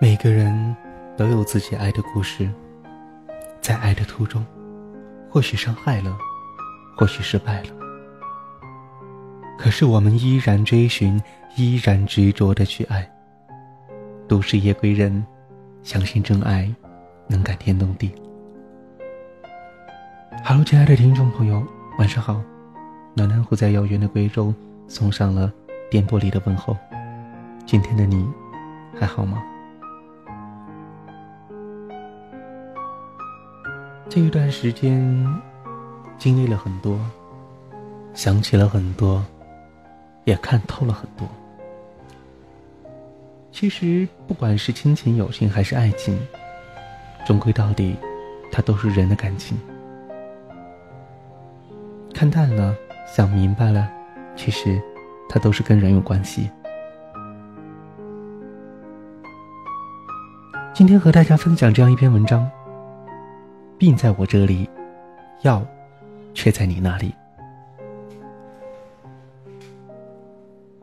每个人都有自己爱的故事，在爱的途中，或许伤害了，或许失败了，可是我们依然追寻，依然执着的去爱。都市夜归人，相信真爱能感天动地。Hello，亲爱的听众朋友，晚上好，暖暖虎在遥远的贵州送上了电波里的问候。今天的你还好吗？这一段时间，经历了很多，想起了很多，也看透了很多。其实，不管是亲情、友情还是爱情，终归到底，它都是人的感情。看淡了，想明白了，其实，它都是跟人有关系。今天和大家分享这样一篇文章。病在我这里，药却在你那里。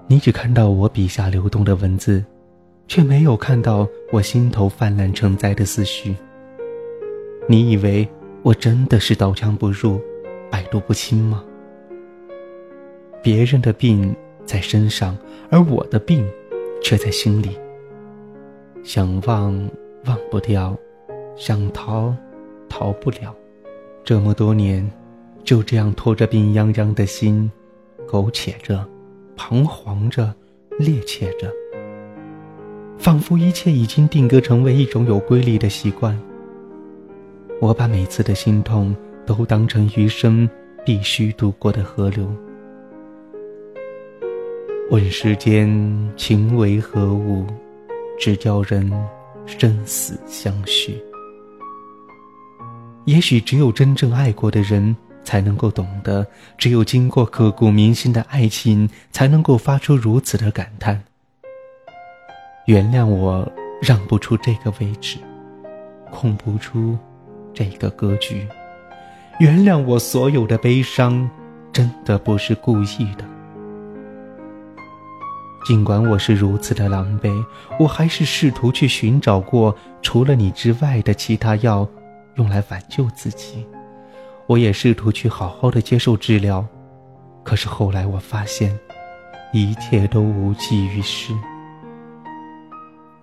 你只看到我笔下流动的文字，却没有看到我心头泛滥成灾的思绪。你以为我真的是刀枪不入、百毒不侵吗？别人的病在身上，而我的病却在心里。想忘忘不掉，想逃。逃不了，这么多年，就这样拖着病殃殃的心，苟且着，彷徨着，趔趄着，仿佛一切已经定格成为一种有规律的习惯。我把每次的心痛都当成余生必须渡过的河流。问世间情为何物，只叫人生死相许。也许只有真正爱过的人才能够懂得，只有经过刻骨铭心的爱情，才能够发出如此的感叹。原谅我让不出这个位置，控不出这个格局。原谅我所有的悲伤，真的不是故意的。尽管我是如此的狼狈，我还是试图去寻找过除了你之外的其他药。用来挽救自己，我也试图去好好的接受治疗，可是后来我发现，一切都无济于事。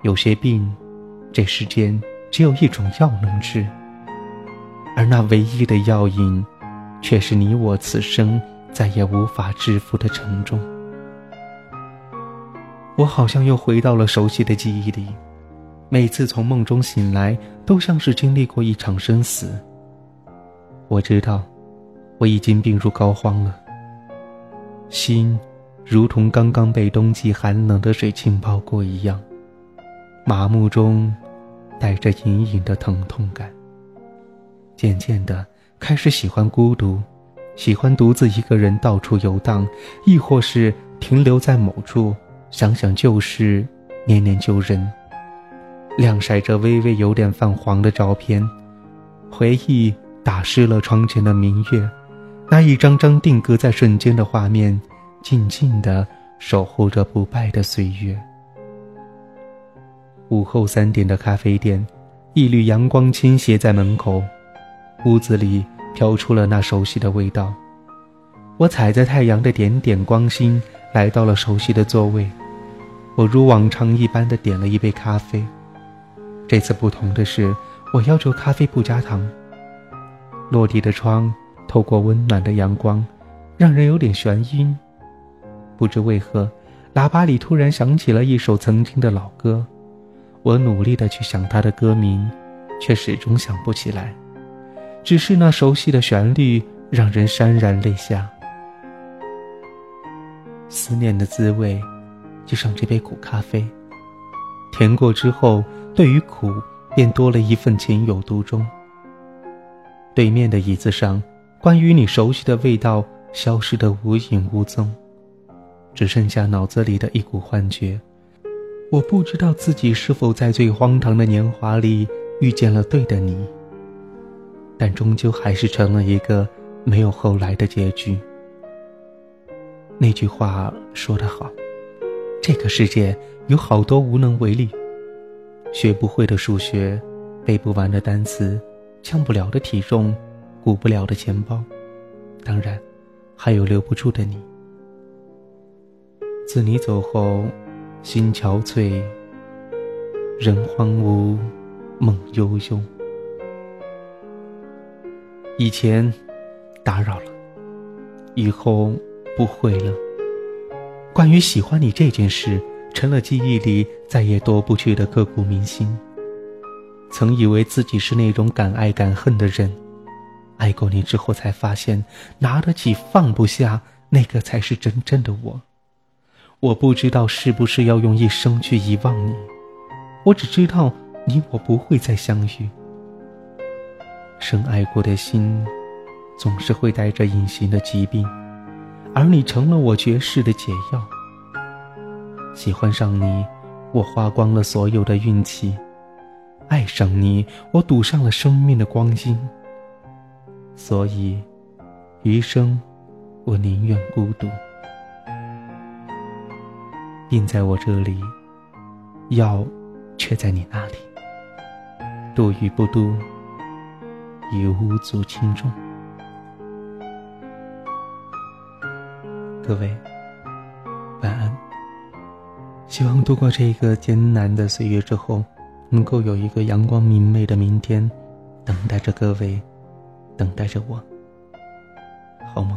有些病，这世间只有一种药能治，而那唯一的药引，却是你我此生再也无法支付的沉重。我好像又回到了熟悉的记忆里。每次从梦中醒来，都像是经历过一场生死。我知道，我已经病入膏肓了。心，如同刚刚被冬季寒冷的水浸泡过一样，麻木中带着隐隐的疼痛感。渐渐的，开始喜欢孤独，喜欢独自一个人到处游荡，亦或是停留在某处，想想旧事，念念旧人。晾晒着微微有点泛黄的照片，回忆打湿了窗前的明月，那一张张定格在瞬间的画面，静静的守护着不败的岁月。午后三点的咖啡店，一缕阳光倾斜在门口，屋子里飘出了那熟悉的味道。我踩在太阳的点点光心，来到了熟悉的座位。我如往常一般的点了一杯咖啡。这次不同的是，我要求咖啡不加糖。落地的窗透过温暖的阳光，让人有点眩晕。不知为何，喇叭里突然响起了一首曾经的老歌。我努力的去想它的歌名，却始终想不起来。只是那熟悉的旋律让人潸然泪下。思念的滋味，就像这杯苦咖啡，甜过之后。对于苦，便多了一份情有独钟。对面的椅子上，关于你熟悉的味道消失得无影无踪，只剩下脑子里的一股幻觉。我不知道自己是否在最荒唐的年华里遇见了对的你，但终究还是成了一个没有后来的结局。那句话说得好，这个世界有好多无能为力。学不会的数学，背不完的单词，降不了的体重，鼓不了的钱包，当然，还有留不住的你。自你走后，心憔悴，人荒芜，梦悠悠。以前打扰了，以后不会了。关于喜欢你这件事，成了记忆里再也夺不去的刻骨铭心。曾以为自己是那种敢爱敢恨的人，爱过你之后才发现，拿得起放不下，那个才是真正的我。我不知道是不是要用一生去遗忘你，我只知道你我不会再相遇。深爱过的心，总是会带着隐形的疾病，而你成了我绝世的解药。喜欢上你，我花光了所有的运气；爱上你，我赌上了生命的光阴。所以，余生，我宁愿孤独。病在我这里，药却在你那里。度与不度，已无足轻重。各位，希望度过这个艰难的岁月之后，能够有一个阳光明媚的明天，等待着各位，等待着我。好梦。